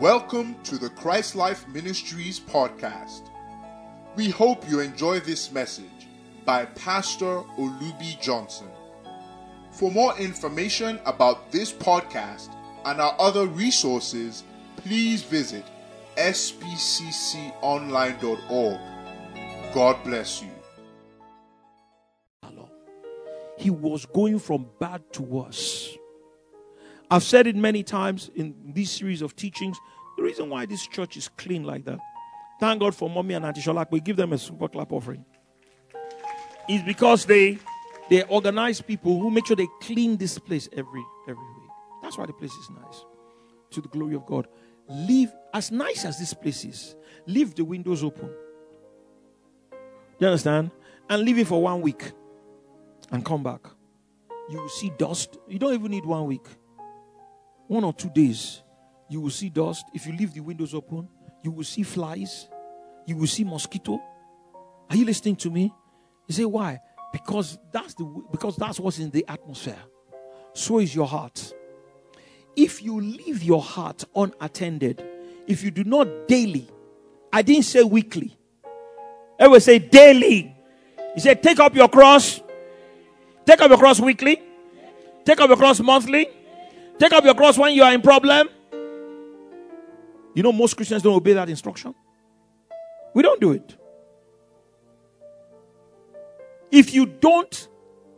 Welcome to the Christ Life Ministries podcast. We hope you enjoy this message by Pastor Olubi Johnson. For more information about this podcast and our other resources, please visit spcconline.org. God bless you. He was going from bad to worse. I've said it many times in this series of teachings. The reason why this church is clean like that, thank God for mommy and Auntie Sholak. We give them a super clap offering. Is because they they organize people who make sure they clean this place every every week. That's why the place is nice. To the glory of God. Leave as nice as this place is. Leave the windows open. You understand? And leave it for one week and come back. You will see dust. You don't even need one week one or two days, you will see dust. If you leave the windows open, you will see flies. You will see mosquito. Are you listening to me? You say why? Because that's the because that's what's in the atmosphere. So is your heart. If you leave your heart unattended, if you do not daily, I didn't say weekly. I will say daily. He said, take up your cross. Take up your cross weekly. Take up your cross monthly. Take up your cross when you are in problem. You know, most Christians don't obey that instruction. We don't do it. If you don't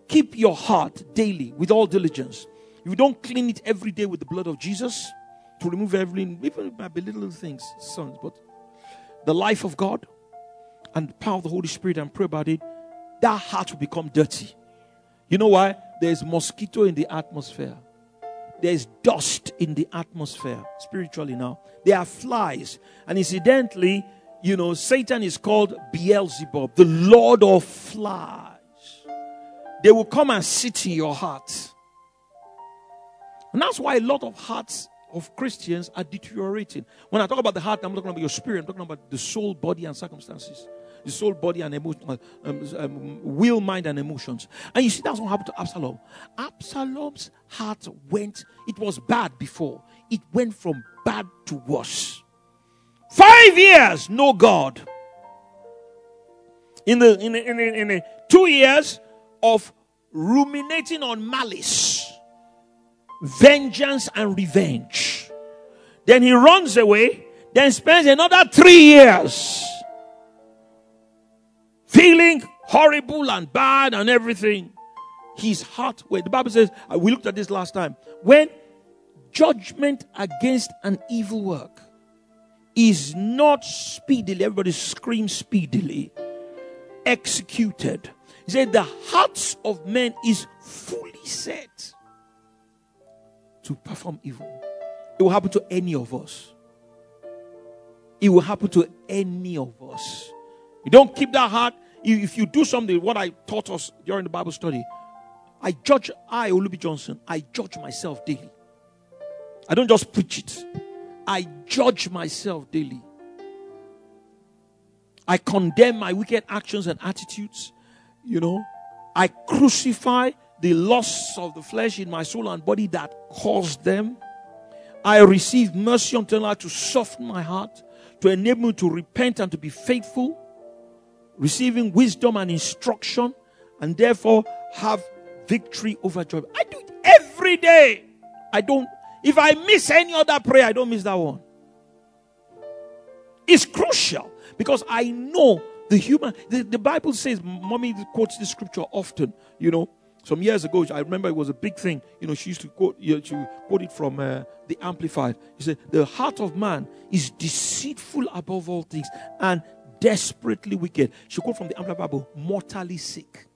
keep your heart daily with all diligence, if you don't clean it every day with the blood of Jesus to remove every, even it might be little things, sons, but the life of God and the power of the Holy Spirit and pray about it, that heart will become dirty. You know why? There's mosquito in the atmosphere there's dust in the atmosphere spiritually now. There are flies. And incidentally, you know, Satan is called Beelzebub, the Lord of flies. They will come and sit in your heart. And that's why a lot of hearts of Christians are deteriorating. When I talk about the heart, I'm not talking about your spirit, I'm talking about the soul, body, and circumstances the soul, body, and emotion, uh, um, um, will, mind, and emotions. And you see, that's what happened to Absalom. Absalom's heart went, it was bad before, it went from bad to worse. Five years, no God. In the in the, in the, in the two years of ruminating on malice, vengeance, and revenge. Then he runs away, then spends another three years feeling horrible and bad and everything. His heart, where the Bible says, uh, we looked at this last time, when judgment against an evil work is not speedily, everybody scream speedily, executed. He said, the hearts of men is fully set to perform evil. It will happen to any of us. It will happen to any of us. You don't keep that heart. If you do something, what I taught us during the Bible study, I judge, I, Olubi Johnson, I judge myself daily. I don't just preach it, I judge myself daily. I condemn my wicked actions and attitudes. You know, I crucify the lusts of the flesh in my soul and body that caused them. I receive mercy until I to soften my heart, to enable me to repent and to be faithful receiving wisdom and instruction, and therefore have victory over joy. I do it every day. I don't, if I miss any other prayer, I don't miss that one. It's crucial because I know the human, the, the Bible says, mommy quotes the scripture often, you know. Some years ago, I remember it was a big thing. You know, she used to quote, you know, she quote it from uh, the Amplified. She said, The heart of man is deceitful above all things and desperately wicked. She quote from the Amplified Bible, mortally sick.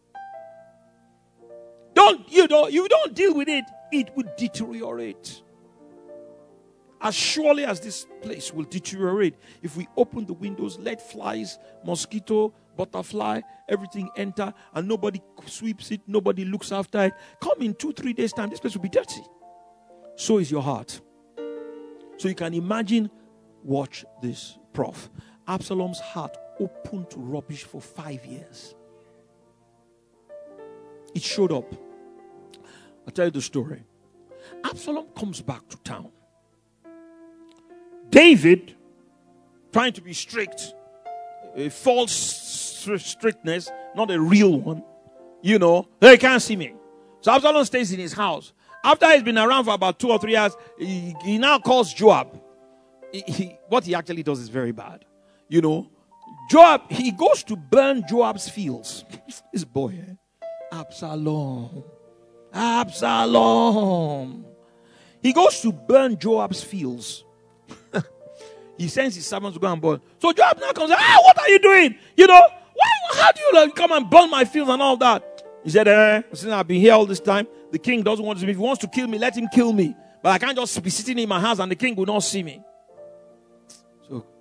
Don't you don't you don't deal with it, it will deteriorate. As surely as this place will deteriorate, if we open the windows, let flies, mosquito, butterfly, everything enter, and nobody sweeps it, nobody looks after it. Come in two, three days' time, this place will be dirty. So is your heart. So you can imagine, watch this, prof. Absalom's heart open to rubbish for five years. It showed up. I'll tell you the story. Absalom comes back to town. David, trying to be strict, a false strictness, not a real one, you know, they can't see me. So Absalom stays in his house. After he's been around for about two or three years, he, he now calls Joab. He, he, what he actually does is very bad. You know, Joab, he goes to burn Joab's fields. this boy, eh? Absalom. Absalom. He goes to burn Joab's fields. he sends his servants to go and burn. So Joab now comes, ah, what are you doing? You know, why, how do you like, come and burn my fields and all that? He said, eh, since I've been here all this time, the king doesn't want to. If he wants to kill me, let him kill me. But I can't just be sitting in my house and the king will not see me.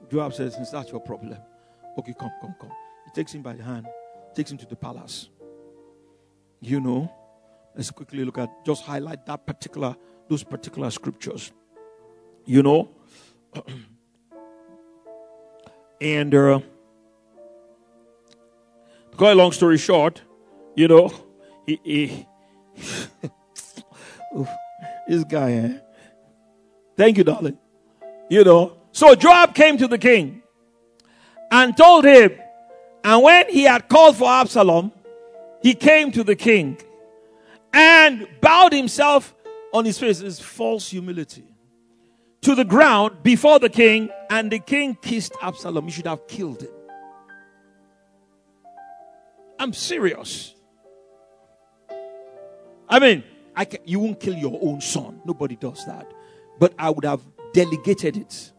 Joab says, that's your problem, okay, come, come, come. He takes him by the hand, takes him to the palace. You know, let's quickly look at, just highlight that particular, those particular scriptures. You know, and uh, to cut a long story short, you know, he, he this guy, eh? Thank you, darling. You know, so Joab came to the king and told him, and when he had called for Absalom, he came to the king and bowed himself on his face, his false humility, to the ground before the king, and the king kissed Absalom. He should have killed him. I'm serious. I mean, I can, you won't kill your own son. Nobody does that. But I would have delegated it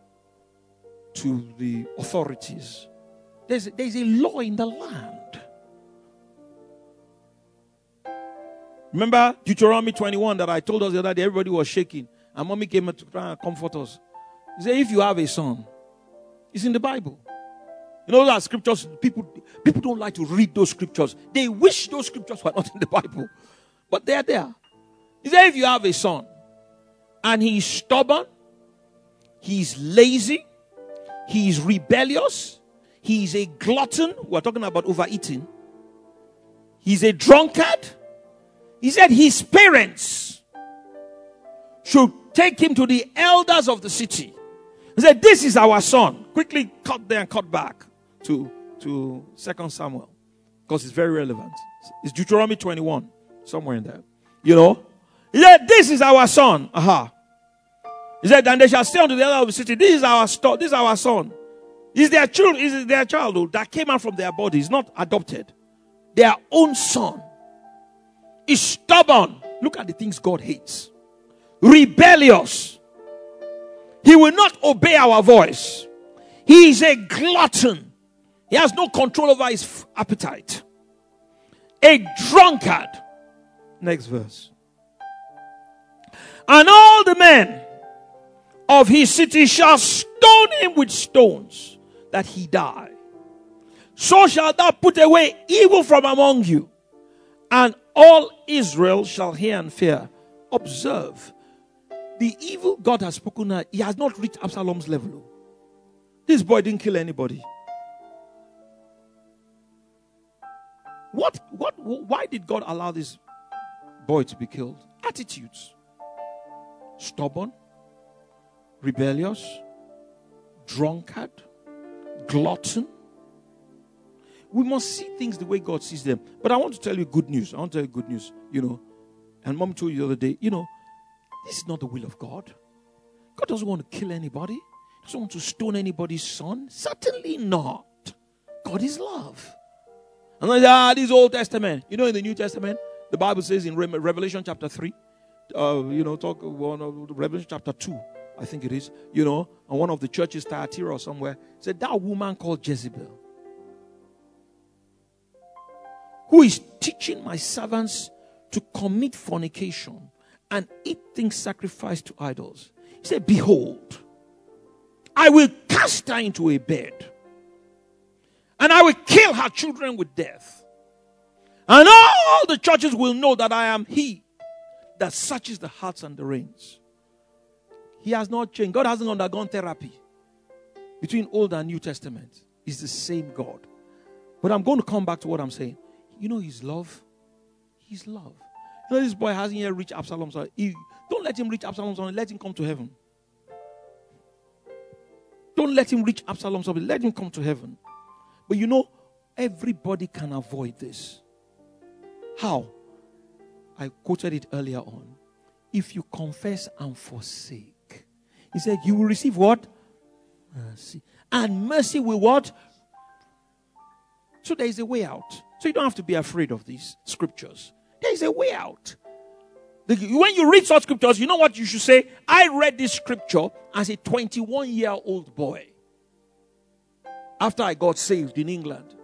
to the authorities. There's, there's a law in the land. Remember Deuteronomy 21 that I told us the other day, everybody was shaking. And mommy came to try and comfort us. He said, if you have a son, it's in the Bible. You know that scriptures, people, people don't like to read those scriptures. They wish those scriptures were not in the Bible. But they're there. He said, if you have a son and he's stubborn, he's lazy, he's rebellious, He is a glutton, we're talking about overeating, he's a drunkard. He said his parents should take him to the elders of the city. He said, This is our son. Quickly cut there and cut back to, to 2 Samuel because it's very relevant. It's Deuteronomy 21 somewhere in there. You know? He said, This is our son. Aha. He said, And they shall say unto the other of the city, This is our sto- this is our son. Is their child, is their child that came out from their bodies, not adopted. Their own son is stubborn. Look at the things God hates. Rebellious. He will not obey our voice. He is a glutton. He has no control over his appetite. A drunkard. Next verse. And all the men of his city shall stone him with stones that he die. So shall thou put away evil from among you, and all Israel shall hear and fear. Observe the evil God has spoken, he has not reached Absalom's level. This boy didn't kill anybody. What, what, why did God allow this boy to be killed. Attitudes stubborn, rebellious, drunkard, glutton. We must see things the way God sees them. But I want to tell you good news. I want to tell you good news. You know, and mom told you the other day, you know, this is not the will of God. God doesn't want to kill anybody, He doesn't want to stone anybody's son. Certainly not. God is love. And like, ah, this Old Testament. You know, in the New Testament, the Bible says in Revelation chapter 3, uh, you know, talk one of Revelation chapter 2, I think it is, you know, and one of the churches, Thyatira or somewhere, said that woman called Jezebel, who is teaching my servants to commit fornication and eat things sacrificed to idols. He said, Behold, I will cast her into a bed, and I will kill her children with death. And all the churches will know that I am He that searches the hearts and the reins. He has not changed. God hasn't undergone therapy between Old and New Testament. He's the same God. But I'm going to come back to what I'm saying. You know, His love. His love. You know, this boy hasn't yet reached Absalom's. He, don't let him reach Absalom's. Let him come to heaven. Don't let him reach Absalom's office. Let him come to heaven. But you know, everybody can avoid this. How? I quoted it earlier on. If you confess and forsake, he said, you will receive what? Mercy. And mercy will what? So there is a way out. So you don't have to be afraid of these scriptures. There is a way out. When you read such scriptures, you know what you should say? I read this scripture as a 21 year old boy after I got saved in England.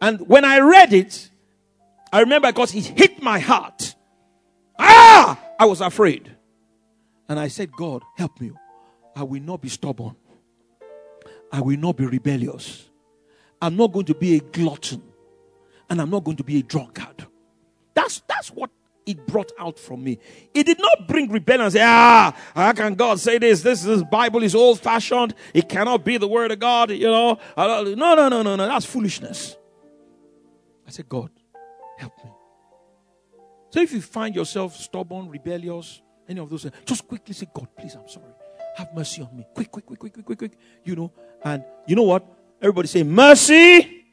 And when I read it, I remember because it hit my heart. Ah! I was afraid. And I said, God, help me. I will not be stubborn. I will not be rebellious. I'm not going to be a glutton. And I'm not going to be a drunkard. That's, that's what it brought out from me. It did not bring rebellion say, ah, how can God say this? This, this Bible is old fashioned. It cannot be the word of God, you know. No, no, no, no, no. That's foolishness. I said, God, help me. So if you find yourself stubborn, rebellious, any of those, just quickly say, God, please, I'm sorry. Have mercy on me. Quick, quick, quick, quick, quick, quick, quick. You know, and you know what? Everybody say, mercy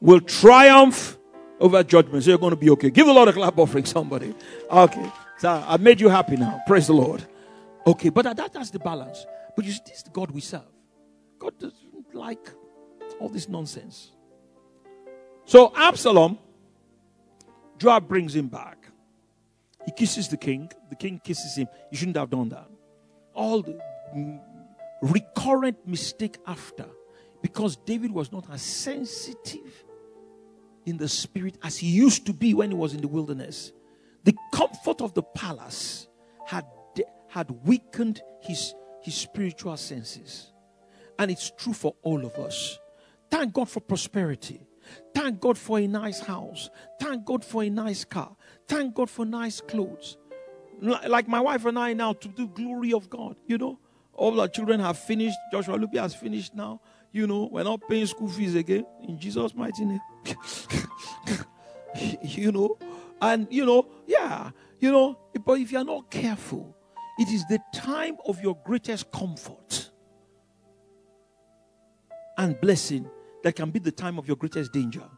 will triumph over judgment. So you're going to be okay. Give the Lord a clap offering, somebody. Okay. So I've made you happy now. Praise the Lord. Okay, but that, that's the balance. But you see, this is the God we serve. God doesn't like all this nonsense. So Absalom, Joab brings him back. He kisses the king. The king kisses him. You shouldn't have done that. All the Mm, recurrent mistake after because David was not as sensitive in the spirit as he used to be when he was in the wilderness. The comfort of the palace had, had weakened his, his spiritual senses. And it's true for all of us. Thank God for prosperity. Thank God for a nice house. Thank God for a nice car. Thank God for nice clothes. Like my wife and I now, to the glory of God, you know. All our children have finished. Joshua Lupi has finished now. You know, we're not paying school fees again in Jesus' mighty name. you know, and you know, yeah, you know, but if you're not careful, it is the time of your greatest comfort and blessing that can be the time of your greatest danger.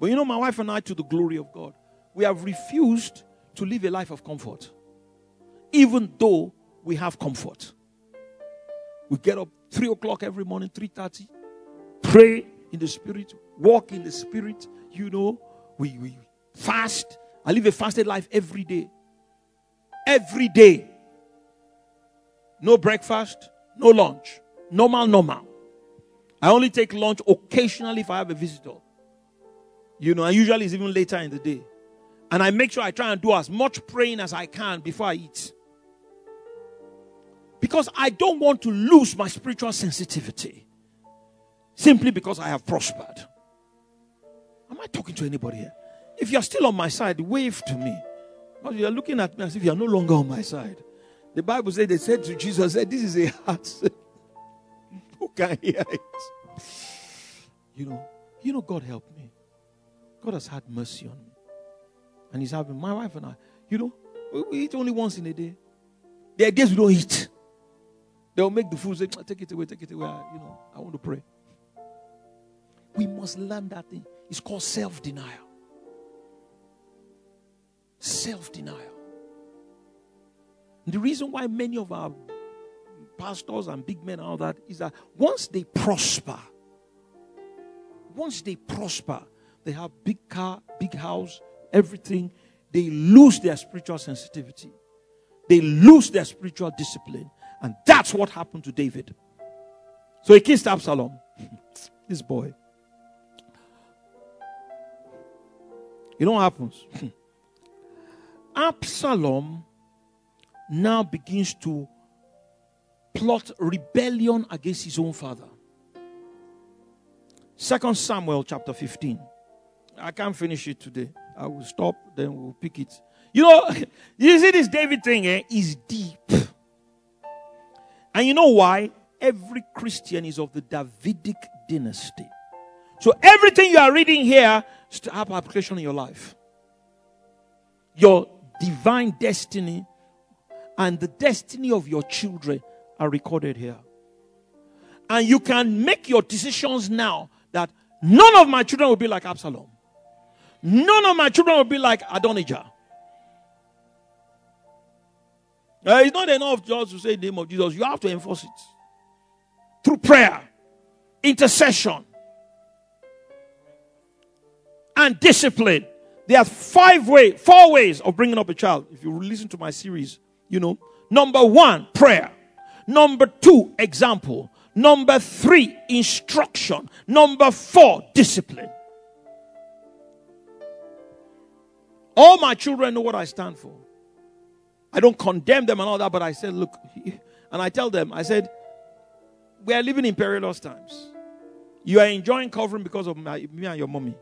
But you know, my wife and I, to the glory of God, we have refused to live a life of comfort, even though we have comfort. We get up three o'clock every morning, three thirty, pray in the spirit, walk in the spirit. You know, we, we fast. I live a fasted life every day. Every day. No breakfast, no lunch. Normal, normal. I only take lunch occasionally if I have a visitor. You know, and usually it's even later in the day. And I make sure I try and do as much praying as I can before I eat. Because I don't want to lose my spiritual sensitivity simply because I have prospered. Am I talking to anybody here? If you're still on my side, wave to me. Because you're looking at me as if you're no longer on my side. The Bible said they said to Jesus, said, This is a heart. Who can hear it? You know, you know, God help me. God has had mercy on me. And He's having my wife and I, you know, we eat only once in a day. There are days we don't eat. They'll make the food say, take it away, take it away. You know, I want to pray. We must learn that thing. It's called self denial. Self denial. The reason why many of our pastors and big men and all that is that once they prosper, once they prosper, they have big car, big house, everything, they lose their spiritual sensitivity. They lose their spiritual discipline. And that's what happened to David. So he kissed Absalom, this boy. You know what happens? Absalom now begins to plot rebellion against his own father. Second Samuel chapter 15. I can't finish it today. I will stop, then we'll pick it. You know, you see this David thing eh, is deep. And you know why? Every Christian is of the Davidic dynasty. So everything you are reading here is to have application in your life. Your divine destiny and the destiny of your children are recorded here. And you can make your decisions now that none of my children will be like Absalom. None of my children will be like Adonijah. Uh, it's not enough just to say the name of Jesus. You have to enforce it through prayer, intercession, and discipline. There are five ways, four ways of bringing up a child. If you listen to my series, you know. Number one, prayer. Number two, example. Number three, instruction. Number four, discipline. All my children know what I stand for. I don't condemn them and all that, but I said, look, and I tell them, I said, we are living in perilous times. You are enjoying covering because of my, me and your mommy.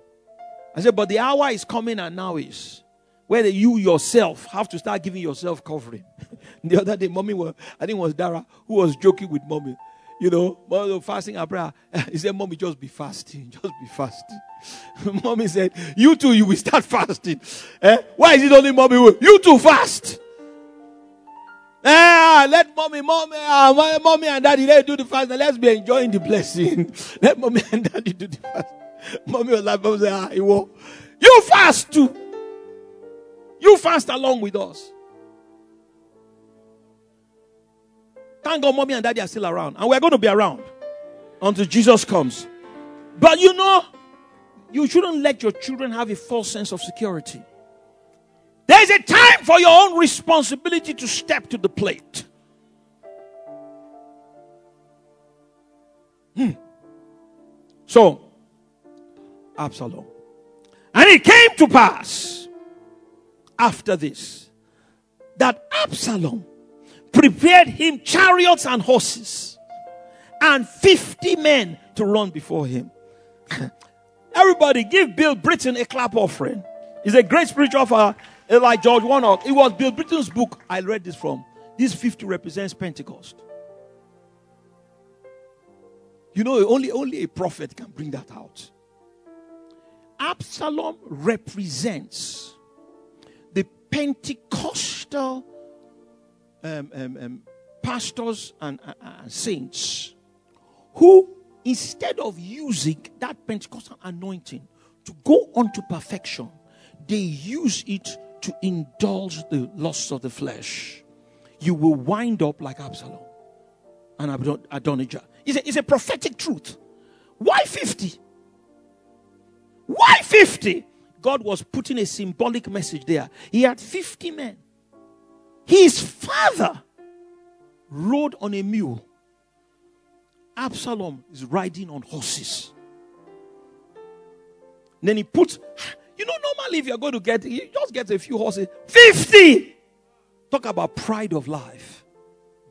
I said, but the hour is coming and now is where you yourself have to start giving yourself covering. the other day, mommy was, I think it was Dara who was joking with mommy. You know, mommy fasting and prayer. He said, Mommy, just be fasting. Just be fasting. mommy said, You too, you will start fasting. Eh? Why is it only mommy? You too fast. Ah, let mommy, mommy, uh, mommy and daddy, let do the fast and let's be enjoying the blessing. let mommy and daddy do the fast. Mommy was like, mommy said, ah, you, you fast too. You fast along with us. Thank God mommy and daddy are still around. And we're going to be around until Jesus comes. But you know, you shouldn't let your children have a false sense of security. There's a time for your own responsibility to step to the plate. Hmm. So, Absalom. And it came to pass after this that Absalom prepared him chariots and horses and 50 men to run before him. Everybody give Bill Britton a clap offering. He's a great spiritual father like George Warnock. It was Bill Britton's book I read this from. This 50 represents Pentecost. You know, only, only a prophet can bring that out. Absalom represents the Pentecostal um, um, um, pastors and, uh, and saints who, instead of using that Pentecostal anointing to go on to perfection, they use it to indulge the lusts of the flesh. You will wind up like Absalom and Adonijah. It's a, it's a prophetic truth. Why 50? Why 50? God was putting a symbolic message there. He had 50 men. His father rode on a mule. Absalom is riding on horses. then he put, you know, normally if you're going to get, you just get a few horses. 50! Talk about pride of life.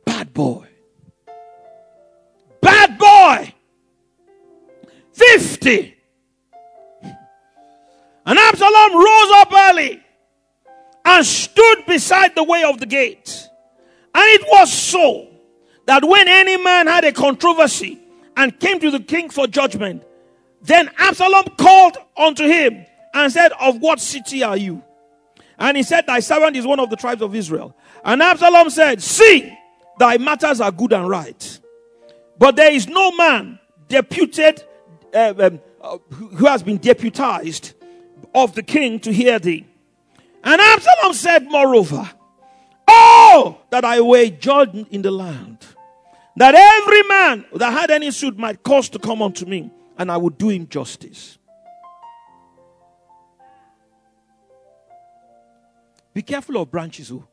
Bad boy. Bad boy! 50! And Absalom rose up early and stood beside the way of the gate. And it was so that when any man had a controversy and came to the king for judgment, then Absalom called unto him and said, Of what city are you? And he said, Thy servant is one of the tribes of Israel. And Absalom said, See, thy matters are good and right. But there is no man deputed, uh, um, uh, who has been deputized of the king to hear thee. And Absalom said, Moreover, Oh, that I were judged in the land, that every man that had any suit might cause to come unto me, and I would do him justice. Be careful of branches, oh.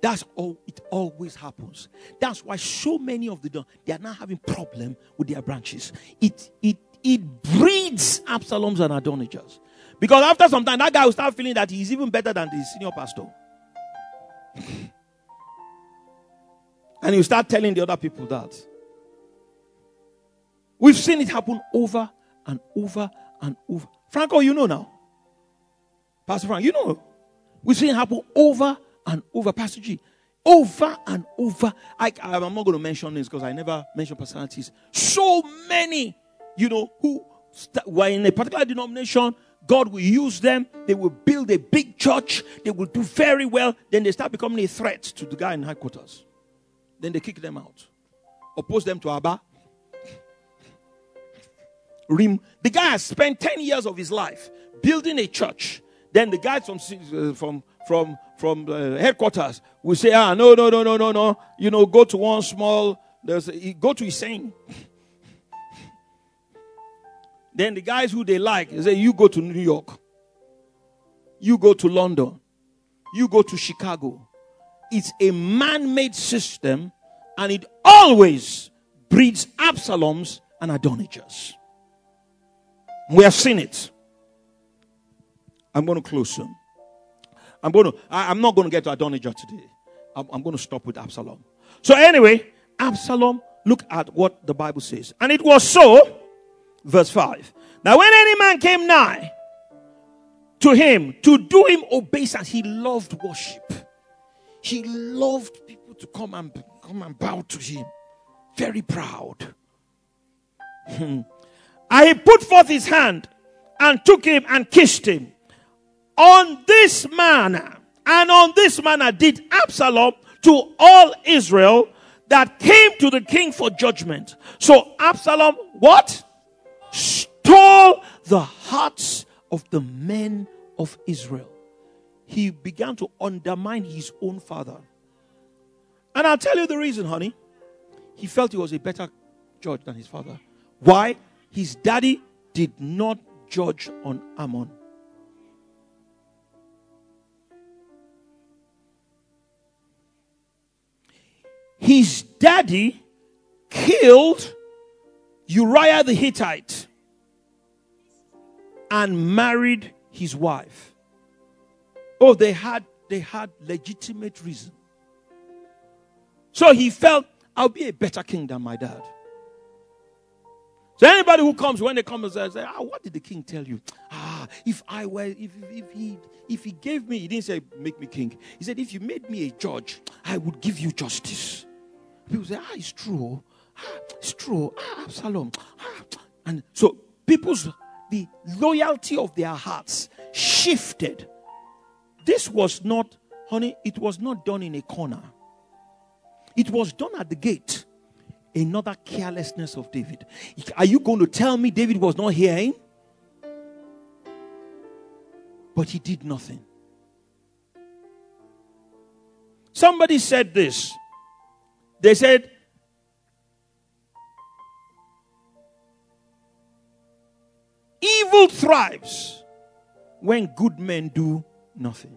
That's all it always happens. That's why so many of the they are now having problem with their branches. It it it breeds Absaloms and Adonijahs. Because after some time, that guy will start feeling that he's even better than the senior pastor. and he'll start telling the other people that. We've seen it happen over and over and over. Franco, you know now. Pastor Frank, you know. We've seen it happen over and over. Pastor G, over and over. I, I'm not going to mention names because I never mention personalities. So many, you know, who were in a particular denomination, God will use them. They will build a big church. They will do very well. Then they start becoming a threat to the guy in headquarters. Then they kick them out. oppose them to Abba. Rim. The guy has spent 10 years of his life building a church. Then the guys from uh, from from from uh, headquarters will say, "Ah, no, no, no, no, no, no. You know, go to one small. There's a, go to his saying." then the guys who they like they say, "You go to New York. You go to London. You go to Chicago." It's a man-made system, and it always breeds Absaloms and Adonijahs. We have seen it. I'm going to close soon. I'm going to, I, am not going to get to Adonijah today. I'm, I'm going to stop with Absalom. So, anyway, Absalom, look at what the Bible says. And it was so, verse 5. Now, when any man came nigh to him to do him obeisance, he loved worship. He loved people to come and come and bow to him. Very proud. Hmm. and he put forth his hand and took him and kissed him. On this manner, and on this manner did Absalom to all Israel that came to the king for judgment. So Absalom, what? Stole the hearts of the men of Israel. He began to undermine his own father. And I'll tell you the reason, honey. He felt he was a better judge than his father. Why? His daddy did not judge on Amnon. His daddy killed Uriah the Hittite and married his wife. Oh, they had they had legitimate reason. So he felt I'll be a better king than my dad. So anybody who comes when they come and say, ah, what did the king tell you? Ah, if I were, if, if he if he gave me, he didn't say make me king. He said, if you made me a judge, I would give you justice. People say, ah, it's true. Ah, it's true. Ah, Absalom. Ah. And so people's the loyalty of their hearts shifted. This was not, honey, it was not done in a corner. It was done at the gate. Another carelessness of David. Are you going to tell me David was not hearing? But he did nothing. Somebody said this they said, Evil thrives when good men do nothing.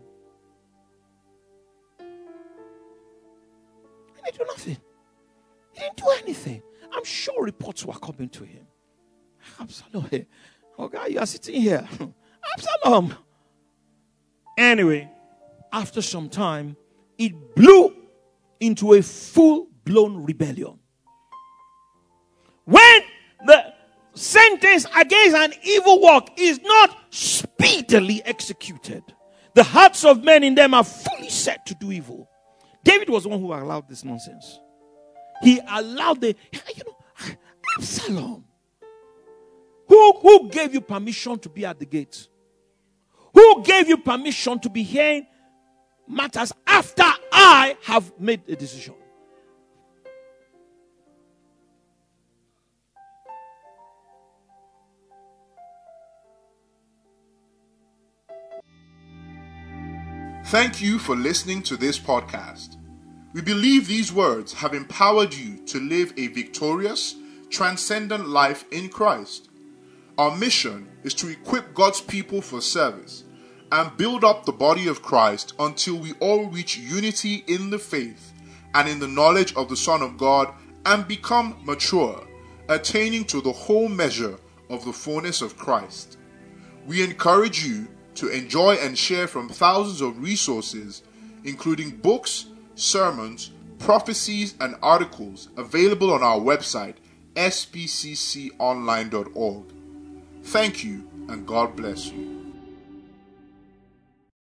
And they do nothing. He didn't do anything. I'm sure reports were coming to him. Absalom. Oh, God, you are sitting here. Absalom. Anyway, after some time, it blew into a full blown rebellion. When the sentence against an evil work is not speedily executed, the hearts of men in them are fully set to do evil. David was one who allowed this nonsense. He allowed the, you know, Absalom. Who, who gave you permission to be at the gate? Who gave you permission to be hearing matters after I have made a decision? Thank you for listening to this podcast. We believe these words have empowered you to live a victorious, transcendent life in Christ. Our mission is to equip God's people for service and build up the body of Christ until we all reach unity in the faith and in the knowledge of the Son of God and become mature, attaining to the whole measure of the fullness of Christ. We encourage you to enjoy and share from thousands of resources, including books, sermons, prophecies, and articles available on our website, spcconline.org. Thank you, and God bless you.